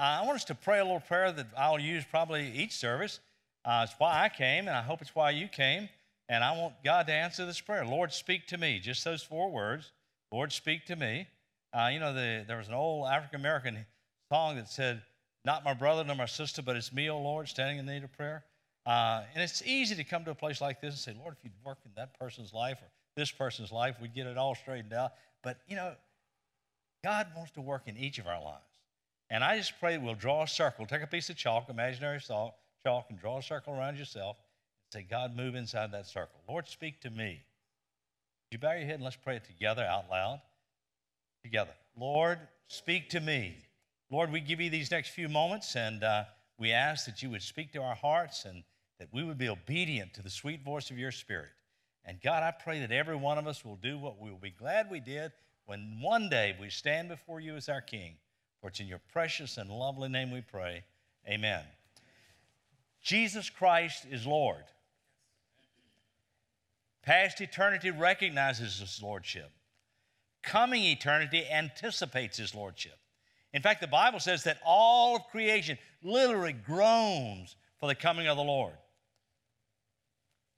I want us to pray a little prayer that I'll use probably each service. Uh, it's why I came, and I hope it's why you came. And I want God to answer this prayer. Lord, speak to me. Just those four words. Lord, speak to me. Uh, you know, the, there was an old African American song that said, Not my brother nor my sister, but it's me, O Lord, standing in need of prayer. Uh, and it's easy to come to a place like this and say, Lord, if you'd work in that person's life or this person's life, we'd get it all straightened out. But, you know, God wants to work in each of our lives. And I just pray we'll draw a circle. Take a piece of chalk, imaginary chalk, and draw a circle around yourself. And say, God, move inside that circle. Lord, speak to me. Would you bow your head and let's pray it together out loud? Together. Lord, speak to me. Lord, we give you these next few moments and uh, we ask that you would speak to our hearts and that we would be obedient to the sweet voice of your Spirit. And God, I pray that every one of us will do what we will be glad we did when one day we stand before you as our King. For it's in your precious and lovely name we pray. Amen. Jesus Christ is Lord. Past eternity recognizes his lordship. Coming eternity anticipates his lordship. In fact, the Bible says that all of creation literally groans for the coming of the Lord.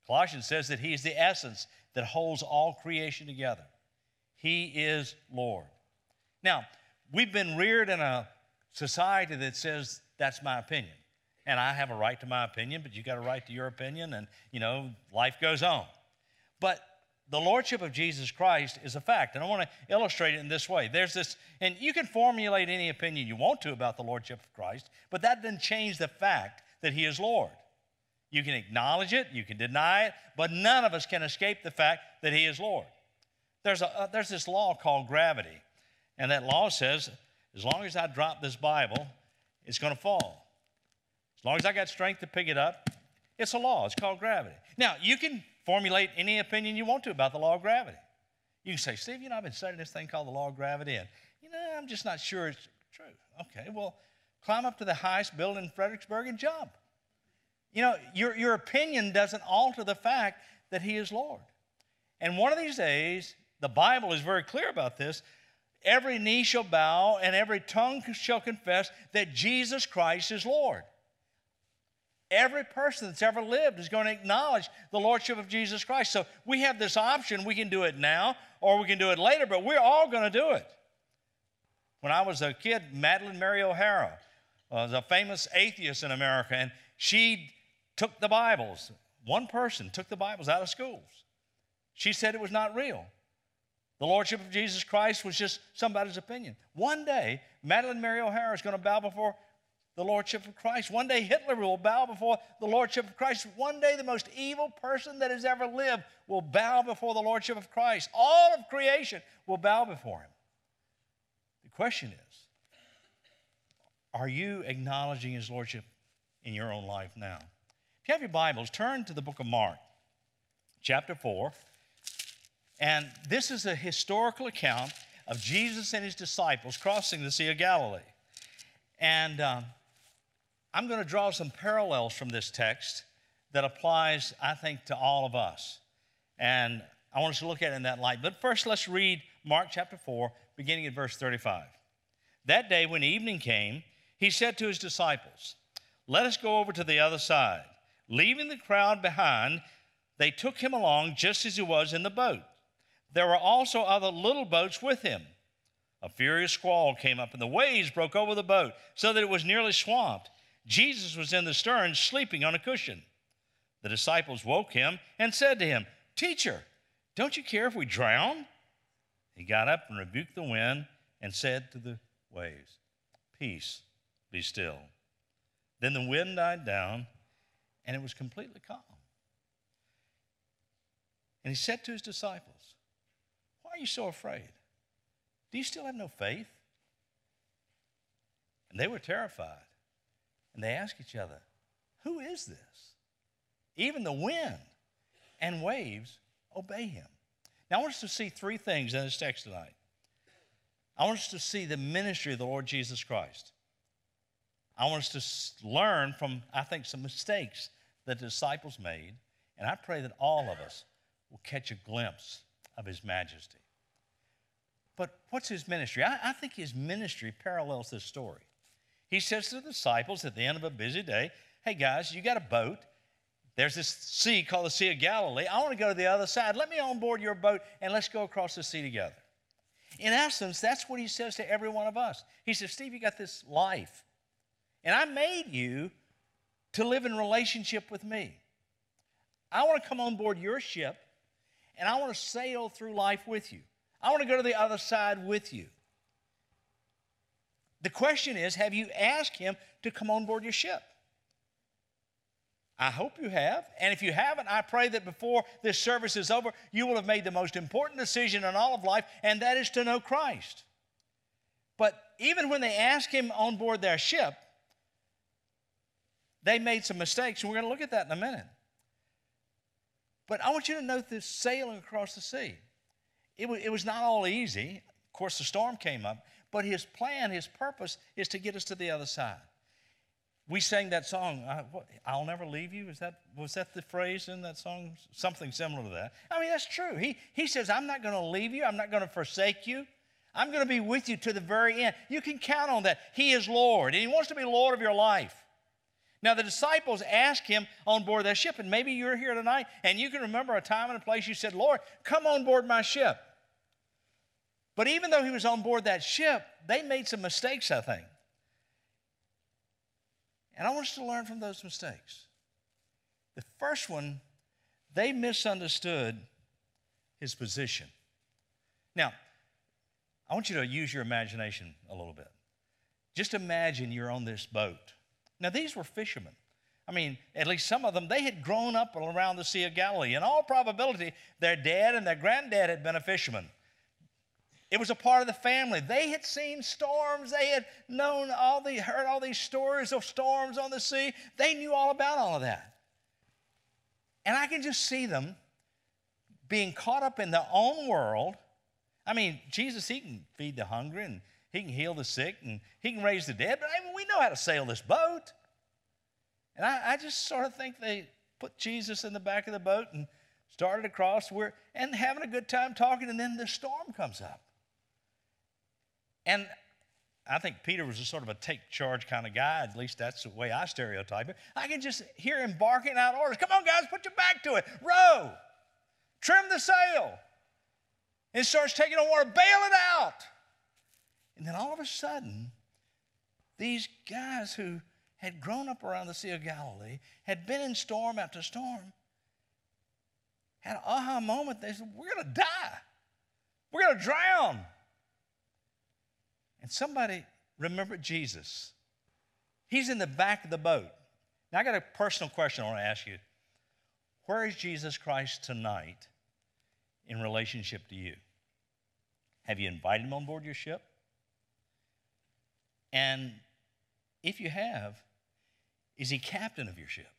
Colossians says that he is the essence that holds all creation together. He is Lord. Now, we've been reared in a society that says that's my opinion. And I have a right to my opinion, but you got a right to your opinion, and you know, life goes on. But the lordship of Jesus Christ is a fact. And I want to illustrate it in this way. There's this, and you can formulate any opinion you want to about the lordship of Christ, but that doesn't change the fact that he is Lord. You can acknowledge it, you can deny it, but none of us can escape the fact that he is Lord. There's, a, uh, there's this law called gravity. And that law says, as long as I drop this Bible, it's going to fall. As long as I got strength to pick it up, it's a law. It's called gravity. Now, you can formulate any opinion you want to about the law of gravity. You can say, Steve, you know, I've been studying this thing called the law of gravity, and, you know, I'm just not sure it's true. Okay, well, climb up to the highest building in Fredericksburg and jump. You know, your, your opinion doesn't alter the fact that He is Lord. And one of these days, the Bible is very clear about this every knee shall bow and every tongue shall confess that Jesus Christ is Lord. Every person that's ever lived is going to acknowledge the Lordship of Jesus Christ. So we have this option. We can do it now or we can do it later, but we're all going to do it. When I was a kid, Madalyn Murray O'Hara was a famous atheist in America, and she took the Bibles. One person took the Bibles out of schools. She said it was not real. The Lordship of Jesus Christ was just somebody's opinion. One day, Madalyn Murray O'Hara is going to bow before the Lordship of Christ. One day, Hitler will bow before the Lordship of Christ. One day, the most evil person that has ever lived will bow before the Lordship of Christ. All of creation will bow before him. The question is are you acknowledging his Lordship in your own life now? If you have your Bibles, turn to the book of Mark, chapter 4. And this is a historical account of Jesus and his disciples crossing the Sea of Galilee. And um, I'm going to draw some parallels from this text that applies, I think, to all of us. And I want us to look at it in that light. But first, let's read Mark chapter 4, beginning at verse 35. That day, when evening came, he said to his disciples, Let us go over to the other side. Leaving the crowd behind, they took him along just as he was in the boat. There were also other little boats with him. A furious squall came up, and the waves broke over the boat so that it was nearly swamped. Jesus was in the stern, sleeping on a cushion. The disciples woke him and said to him, Teacher, don't you care if we drown? He got up and rebuked the wind and said to the waves, Peace, be still. Then the wind died down, and it was completely calm. And he said to his disciples, are you so afraid? Do you still have no faith? And they were terrified. And they asked each other, Who is this? Even the wind and waves obey him. Now, I want us to see three things in this text tonight. I want us to see the ministry of the Lord Jesus Christ. I want us to learn from, I think, some mistakes that the disciples made. And I pray that all of us will catch a glimpse of his majesty. But what's his ministry? I, I think his ministry parallels this story. he says to the disciples at the end of a busy day, Hey guys, you got a boat. There's this sea called the Sea of Galilee. I want to go to the other side. Let me on board your boat and let's go across the sea together. In essence, that's what he says to every one of us. He says, Steve, you got this life. And I made you to live in relationship with me. I want to come on board your ship and I want to sail through life with you. I want to go to the other side with you. The question is have you asked him to come on board your ship? I hope you have. And if you haven't, I pray that before this service is over, you will have made the most important decision in all of life, and that is to know Christ. But even when they asked him on board their ship, they made some mistakes, and we're going to look at that in a minute. But I want you to note this sailing across the sea. It was, it was not all easy. Of course, the storm came up, but his plan, his purpose is to get us to the other side. We sang that song, uh, I'll never leave you. Is that, was that the phrase in that song? Something similar to that. I mean, that's true. He, he says, I'm not going to leave you, I'm not going to forsake you. I'm going to be with you to the very end. You can count on that. He is Lord, and He wants to be Lord of your life. Now, the disciples asked him on board that ship, and maybe you're here tonight and you can remember a time and a place you said, Lord, come on board my ship. But even though he was on board that ship, they made some mistakes, I think. And I want us to learn from those mistakes. The first one, they misunderstood his position. Now, I want you to use your imagination a little bit. Just imagine you're on this boat. Now, these were fishermen. I mean, at least some of them, they had grown up around the Sea of Galilee. In all probability, their dad and their granddad had been a fisherman. It was a part of the family. They had seen storms. They had known all the, heard all these stories of storms on the sea. They knew all about all of that. And I can just see them being caught up in their own world. I mean, Jesus, he can feed the hungry and he can heal the sick and he can raise the dead, but I mean, we know how to sail this boat. And I, I just sort of think they put Jesus in the back of the boat and started across. We're and having a good time talking, and then the storm comes up. And I think Peter was a sort of a take charge kind of guy. At least that's the way I stereotype it. I can just hear him barking out orders. Come on, guys, put your back to it. Row. Trim the sail. And starts taking on water. Bail it out. And then all of a sudden, these guys who had grown up around the Sea of Galilee, had been in storm after storm, had an aha moment. They said, We're going to die. We're going to drown. And somebody remembered Jesus. He's in the back of the boat. Now, I got a personal question I want to ask you. Where is Jesus Christ tonight in relationship to you? Have you invited him on board your ship? And if you have, is he captain of your ship?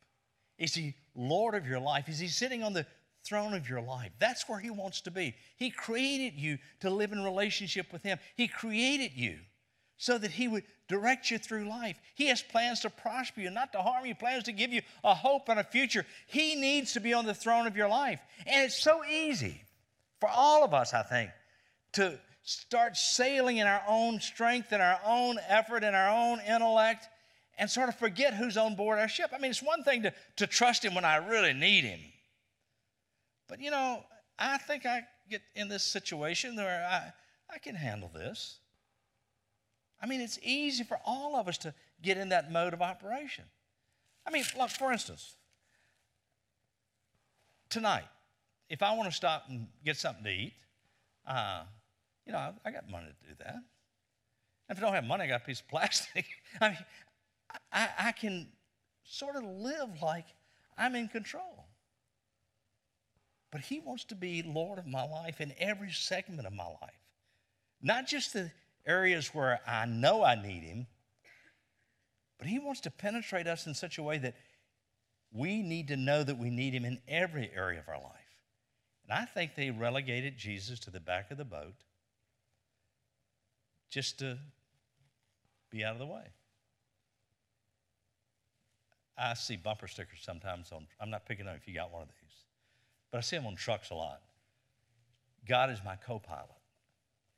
Is he Lord of your life? Is he sitting on the throne of your life? That's where he wants to be. He created you to live in relationship with him. He created you so that he would direct you through life. He has plans to prosper you, not to harm you, plans to give you a hope and a future. He needs to be on the throne of your life. And it's so easy for all of us, I think, to start sailing in our own strength and our own effort and our own intellect and sort of forget who's on board our ship. I mean, it's one thing to, to trust him when I really need him. But you know, I think I get in this situation where I, I can handle this. I mean, it's easy for all of us to get in that mode of operation. I mean, look, for instance, tonight, if I want to stop and get something to eat, uh, you know, I, got money to do that. If I don't have money, I got a piece of plastic. I mean, I, I can sort of live like I'm in control. But He wants to be Lord of my life in every segment of my life, not just the areas where I know I need Him, but He wants to penetrate us in such a way that we need to know that we need Him in every area of our life. And I think they relegated Jesus to the back of the boat just to be out of the way. I see bumper stickers sometimes on, I'm not picking up if you got one of these, but I see them on trucks a lot. God is my co pilot.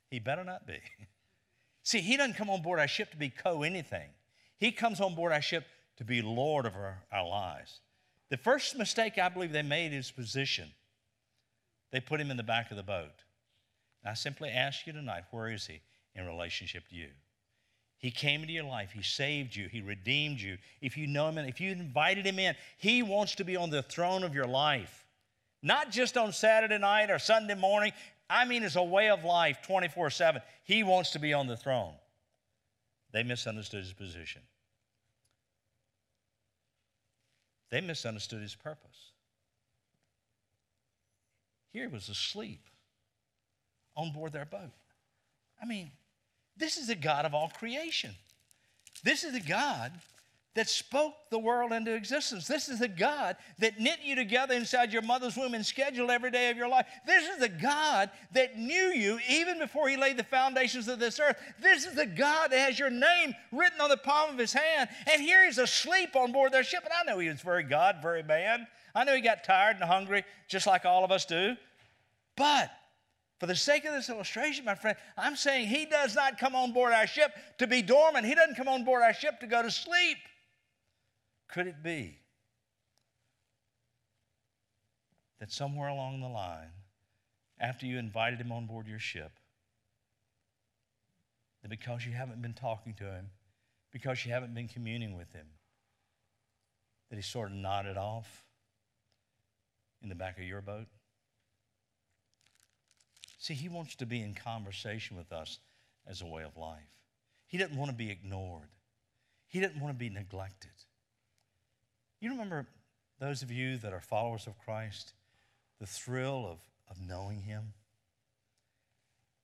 He better not be. see, He doesn't come on board our ship to be co anything, He comes on board our ship to be Lord of our, our lives. The first mistake I believe they made is position. They put him in the back of the boat. I simply ask you tonight, where is he in relationship to you? He came into your life. He saved you. He redeemed you. If you know him and if you invited him in, he wants to be on the throne of your life. Not just on Saturday night or Sunday morning. I mean, as a way of life 24 7. He wants to be on the throne. They misunderstood his position, they misunderstood his purpose. Here he was asleep on board their boat. I mean, this is the God of all creation. This is the God that spoke the world into existence. This is the God that knit you together inside your mother's womb and scheduled every day of your life. This is the God that knew you even before He laid the foundations of this earth. This is the God that has your name written on the palm of His hand. And here He's asleep on board their ship. And I know He was very God, very man. I know He got tired and hungry, just like all of us do. But for the sake of this illustration, my friend, I'm saying he does not come on board our ship to be dormant. He doesn't come on board our ship to go to sleep. Could it be that somewhere along the line, after you invited him on board your ship, that because you haven't been talking to him, because you haven't been communing with him, that he sort of nodded off in the back of your boat? See, he wants to be in conversation with us as a way of life. He doesn't want to be ignored, he doesn't want to be neglected. You remember those of you that are followers of Christ, the thrill of, of knowing him?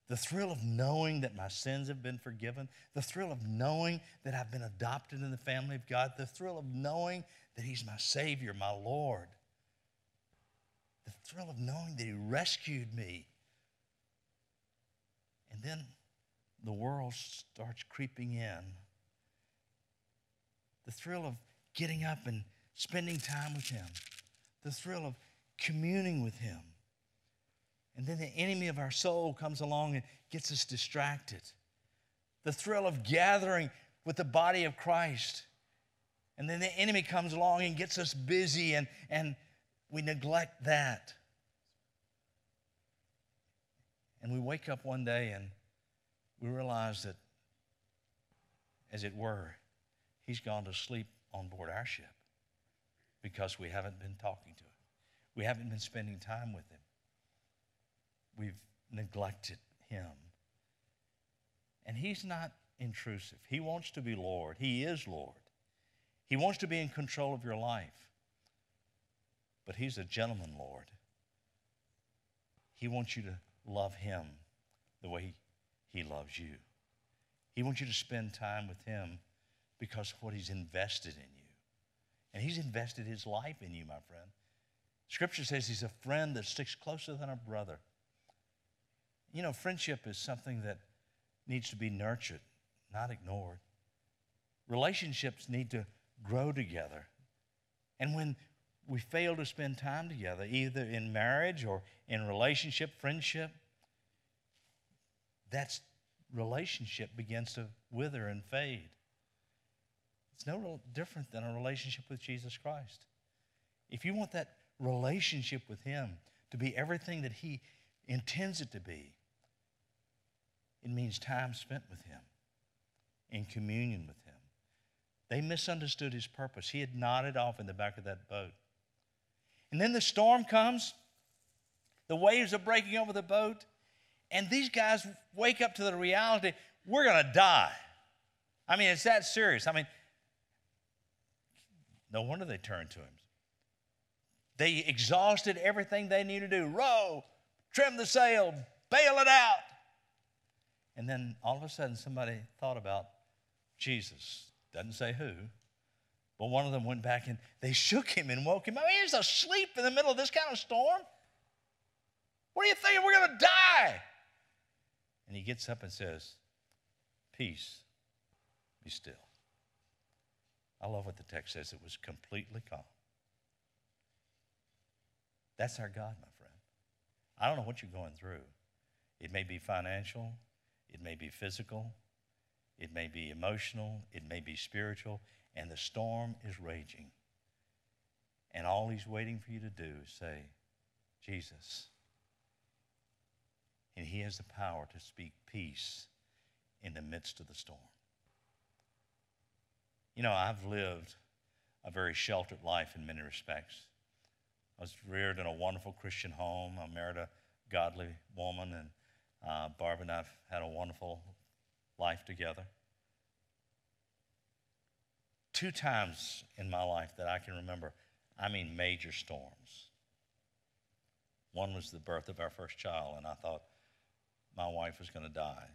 The thrill of knowing that my sins have been forgiven, the thrill of knowing that I've been adopted in the family of God, the thrill of knowing that He's my Savior, my Lord, the thrill of knowing that He rescued me and then the world starts creeping in. The thrill of getting up and spending time with Him, the thrill of communing with Him. And then the enemy of our soul comes along and gets us distracted. The thrill of gathering with the body of Christ. And then the enemy comes along and gets us busy, and, and we neglect that. And we wake up one day and we realize that, as it were, he's gone to sleep on board our ship because we haven't been talking to him. We haven't been spending time with him. We've neglected him. And he's not intrusive. He wants to be Lord. He is Lord. He wants to be in control of your life. But he's a gentleman, Lord. He wants you to love Him the way He loves you. He wants you to spend time with Him because of what He's invested in you. And He's invested His life in you, my friend. Scripture says He's a friend that sticks closer than a brother. You know, friendship is something that needs to be nurtured, not ignored. Relationships need to grow together. And when we fail to spend time together, either in marriage or in relationship, friendship, that relationship begins to wither and fade. It's no different than a relationship with Jesus Christ. If you want that relationship with Him to be everything that He intends it to be, it means time spent with Him, in communion with Him. They misunderstood His purpose. He had nodded off in the back of that boat. And then the storm comes, the waves are breaking over the boat, and these guys wake up to the reality we're going to die. I mean, it's that serious. I mean, no wonder they turned to him. They exhausted everything they needed to do row, trim the sail, bail it out. And then all of a sudden, somebody thought about Jesus. Doesn't say who. One of them went back and they shook him and woke him up. He was asleep in the middle of this kind of storm. What are you thinking? We're going to die. And he gets up and says, Peace, be still. I love what the text says. It was completely calm. That's our God, my friend. I don't know what you're going through. It may be financial, it may be physical, it may be emotional, it may be spiritual, and the storm is raging. And all he's waiting for you to do is say, Jesus. And he has the power to speak peace in the midst of the storm. You know, I've lived a very sheltered life in many respects. I was reared in a wonderful Christian home. I married a godly woman, and uh, Barb and I have had a wonderful life together. Two times in my life that I can remember, I mean major storms. One was the birth of our first child, and I thought my wife was going to die.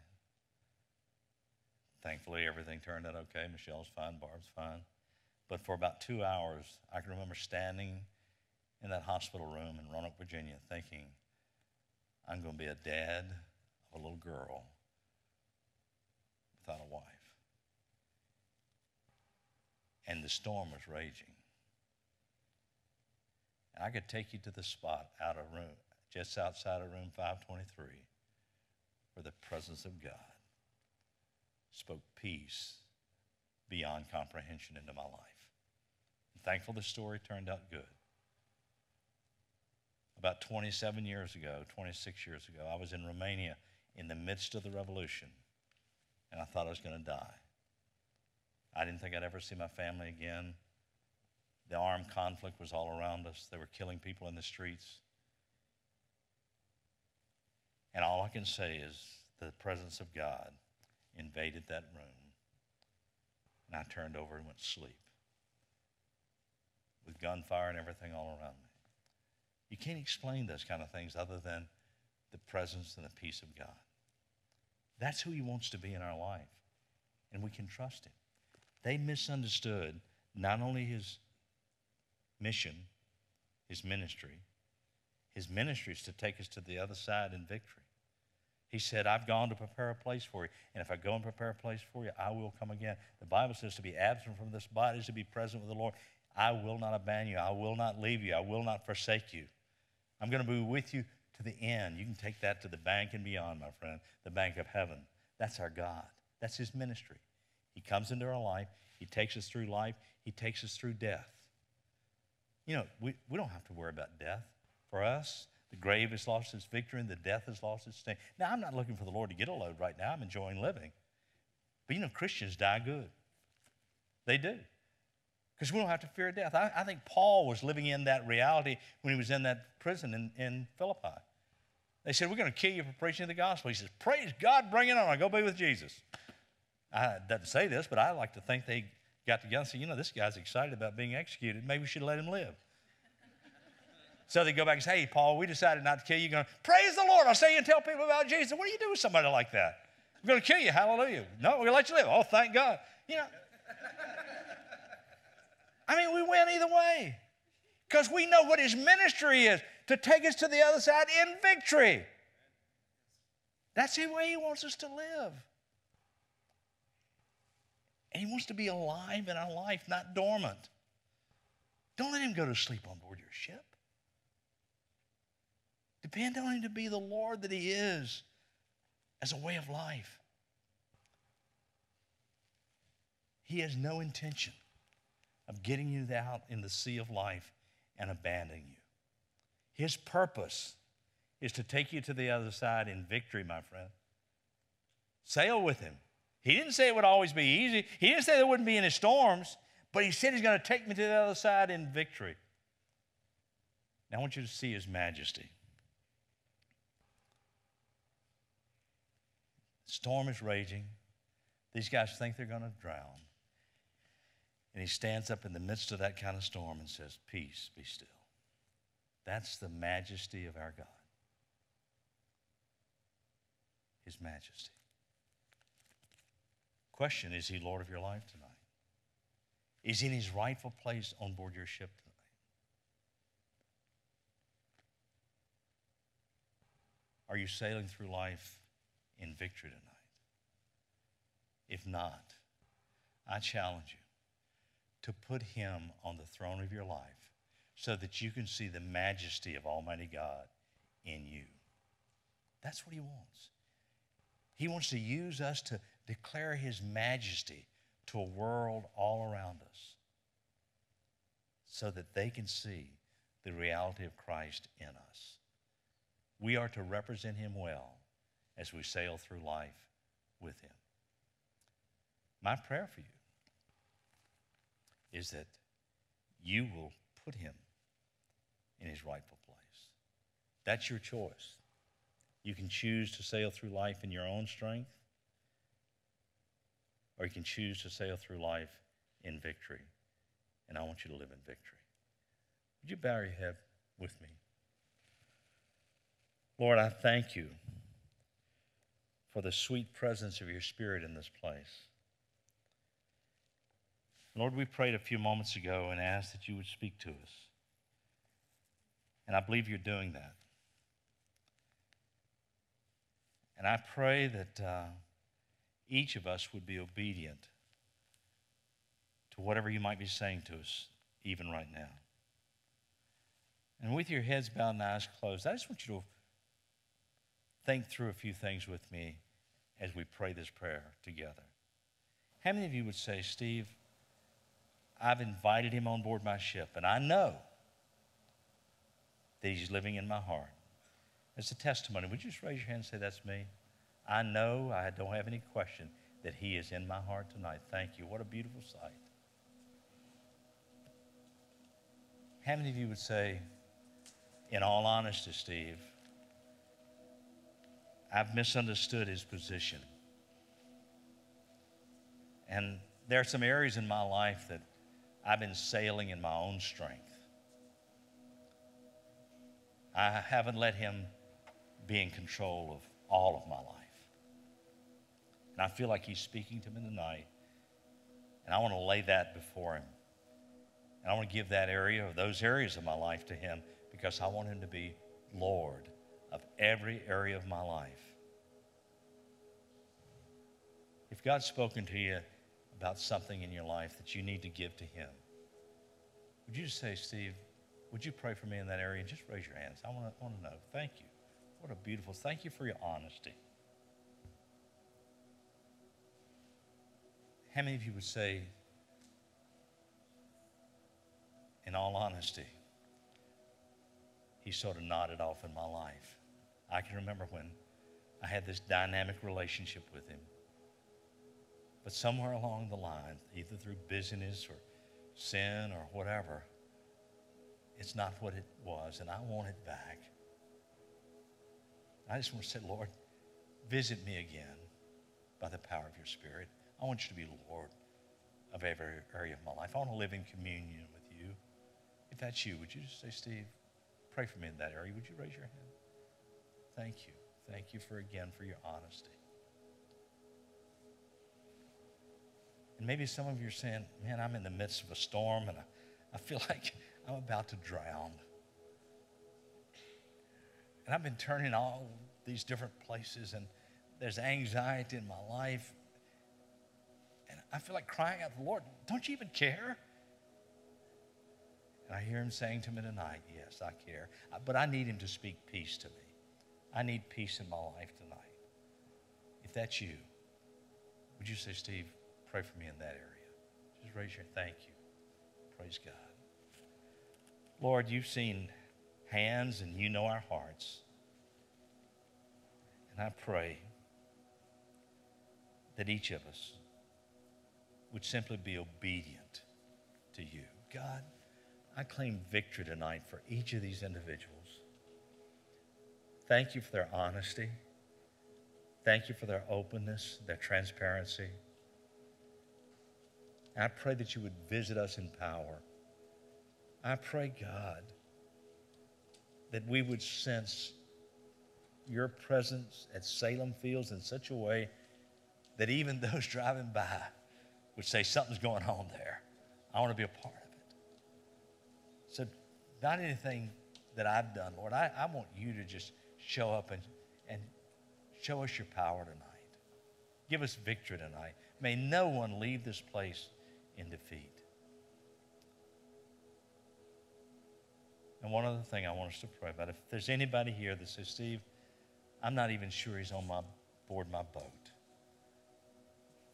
Thankfully, everything turned out okay. Michelle's fine, Barb's fine. But for about two hours, I can remember standing in that hospital room in Roanoke, Virginia, thinking, I'm going to be a dad of a little girl without a wife. And the storm was raging. And I could take you to the spot out of room, just outside of room 523, where the presence of God spoke peace beyond comprehension into my life. I'm thankful the story turned out good. About 27 years ago, 26 years ago, I was in Romania in the midst of the revolution, and I thought I was going to die. I didn't think I'd ever see my family again. The armed conflict was all around us. They were killing people in the streets. And all I can say is the presence of God invaded that room. And I turned over and went to sleep with gunfire and everything all around me. You can't explain those kind of things other than the presence and the peace of God. That's who He wants to be in our life, and we can trust Him. They misunderstood not only His mission, His ministry, His ministry is to take us to the other side in victory. He said, I've gone to prepare a place for you. And if I go and prepare a place for you, I will come again. The Bible says to be absent from this body is to be present with the Lord. I will not abandon you. I will not leave you. I will not forsake you. I'm going to be with you to the end. You can take that to the bank and beyond, my friend, the bank of heaven. That's our God. That's His ministry. He comes into our life, He takes us through life, He takes us through death. You know, we, we don't have to worry about death. For us, the grave has lost its victory and the death has lost its sting. Now, I'm not looking for the Lord to get a load right now. I'm enjoying living. But you know, Christians die good. They do. Because we don't have to fear death. I, I, think Paul was living in that reality when he was in that prison in, in Philippi. They said, We're going to kill you for preaching the gospel. He says, Praise God, bring it on. I go be with Jesus. I doesn't say this, but I like to think they got together and said, You know, this guy's excited about being executed. Maybe we should let him live. So they go back and say, Hey, Paul, we decided not to kill you. you Going, praise the Lord. I'll say and tell people about Jesus. What do you do with somebody like that? I'm going to kill you. Hallelujah. No, we're going to let you live. Oh, thank God. You know, I mean, we win either way because we know what his ministry is to take us to the other side in victory. That's the way he wants us to live. And he wants to be alive in our life, not dormant. Don't let him go to sleep on board your ship. Depend on Him to be the Lord that He is as a way of life. He has no intention of getting you out in the sea of life and abandoning you. His purpose is to take you to the other side in victory, my friend. Sail with Him. He didn't say it would always be easy, He didn't say there wouldn't be any storms, but He said He's going to take me to the other side in victory. Now, I want you to see His majesty. Storm is raging. These guys think they're going to drown. And he stands up in the midst of that kind of storm and says, Peace, be still. That's the majesty of our God. His majesty. Question Is he Lord of your life tonight? Is he in his rightful place on board your ship tonight? Are you sailing through life in victory tonight? If not, I challenge you to put him on the throne of your life so that you can see the majesty of Almighty God in you. That's what he wants. He wants to use us to declare his majesty to a world all around us so that they can see the reality of Christ in us. We are to represent him well as we sail through life with him. My prayer for you is that you will put him in his rightful place. That's your choice. You can choose to sail through life in your own strength, or you can choose to sail through life in victory. And I want you to live in victory. Would you bow your head with me? Lord, I thank you for the sweet presence of your Spirit in this place. Lord, we prayed a few moments ago and asked that you would speak to us. And I believe you're doing that. And I pray that uh, each of us would be obedient to whatever you might be saying to us, even right now. And with your heads bowed and eyes closed, I just want you to think through a few things with me as we pray this prayer together. How many of you would say, Steve, I've invited him on board my ship, and I know that he's living in my heart? It's a testimony. Would you just raise your hand and say, That's me? I know, I don't have any question that he is in my heart tonight. Thank you. What a beautiful sight. How many of you would say, in all honesty, Steve, I've misunderstood his position. And there are some areas in my life that I've been sailing in my own strength. I haven't let him be in control of all of my life. And I feel like he's speaking to me tonight. And I want to lay that before him. And I want to give that area or those areas of my life to him because I want him to be Lord of every area of my life. If God's spoken to you about something in your life that you need to give to him, would you just say, Steve, would you pray for me in that area? And just raise your hands. I want to, want to know. Thank you. What a beautiful, thank you for your honesty. How many of you would say, in all honesty, he sort of nodded off in my life. I can remember when I had this dynamic relationship with him. But somewhere along the line, either through busyness or sin or whatever, it's not what it was, and I want it back. I just want to say, Lord, visit me again by the power of your Spirit. I want you to be Lord of every area of my life. I want to live in communion with you. If that's you, would you just say, Steve, Pray for me in that area. Would you raise your hand? Thank you. Thank you for again for your honesty. And maybe some of you are saying, man, I'm in the midst of a storm and I, I feel like I'm about to drown. And I've been turning all these different places and there's anxiety in my life. I feel like crying out to the Lord, don't you even care? And I hear him saying to me tonight, Yes, I care. But I need him to speak peace to me. I need peace in my life tonight. If that's you, would you say, Steve, pray for me in that area? Just raise your thank you. Praise God. Lord, you've seen hands and you know our hearts. And I pray that each of us would simply be obedient to you. God, I claim victory tonight for each of these individuals. Thank you for their honesty. Thank you for their openness, their transparency. I pray that you would visit us in power. I pray, God, that we would sense your presence at Salem Fields in such a way that even those driving by would say, Something's going on there. I want to be a part of it. So, not anything that I've done, Lord. I, I want you to just show up and, and show us your power tonight. Give us victory tonight. May no one leave this place in defeat. And one other thing I want us to pray about if there's anybody here that says, Steve, I'm not even sure he's on my board my boat.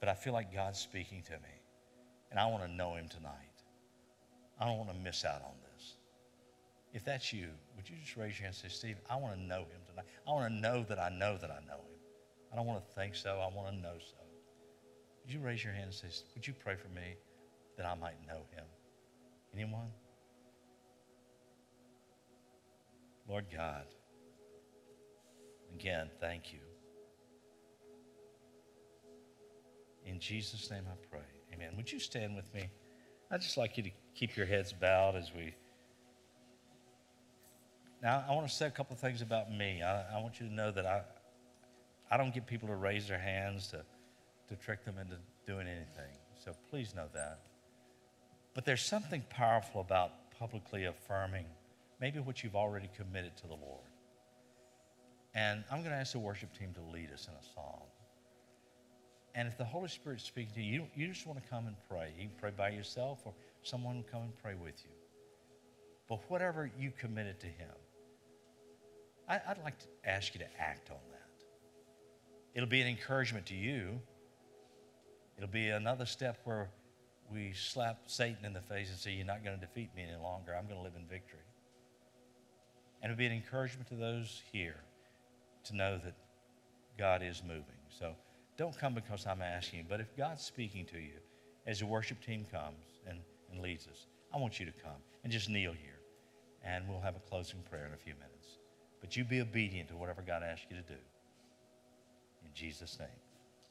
But I feel like God's speaking to me, and I want to know Him tonight. I don't want to miss out on this. If that's you, would you just raise your hand and say, Steve, I want to know Him tonight. I want to know that I know that I know Him. I don't want to think so. I want to know so. Would you raise your hand and say, Would you pray for me that I might know Him? Anyone? Lord God, again, thank you. In Jesus' name I pray. Amen. Would you stand with me? I'd just like you to keep your heads bowed as we. Now, I want to say a couple of things about me. I, I want you to know that I, I don't get people to raise their hands to, to trick them into doing anything. So please know that. But there's something powerful about publicly affirming maybe what you've already committed to the Lord. And I'm going to ask the worship team to lead us in a song. And if the Holy Spirit's speaking to you, you just want to come and pray. You can pray by yourself or someone will come and pray with you. But whatever you committed to Him, I, would like to ask you to act on that. It'll be an encouragement to you. It'll be another step where we slap Satan in the face and say, You're not going to defeat me any longer. I'm going to live in victory. And it'll be an encouragement to those here to know that God is moving. So don't come because I'm asking you, but if God's speaking to you as the worship team comes and, and leads us, I want you to come and just kneel here. And we'll have a closing prayer in a few minutes. But you be obedient to whatever God asks you to do. In Jesus' name.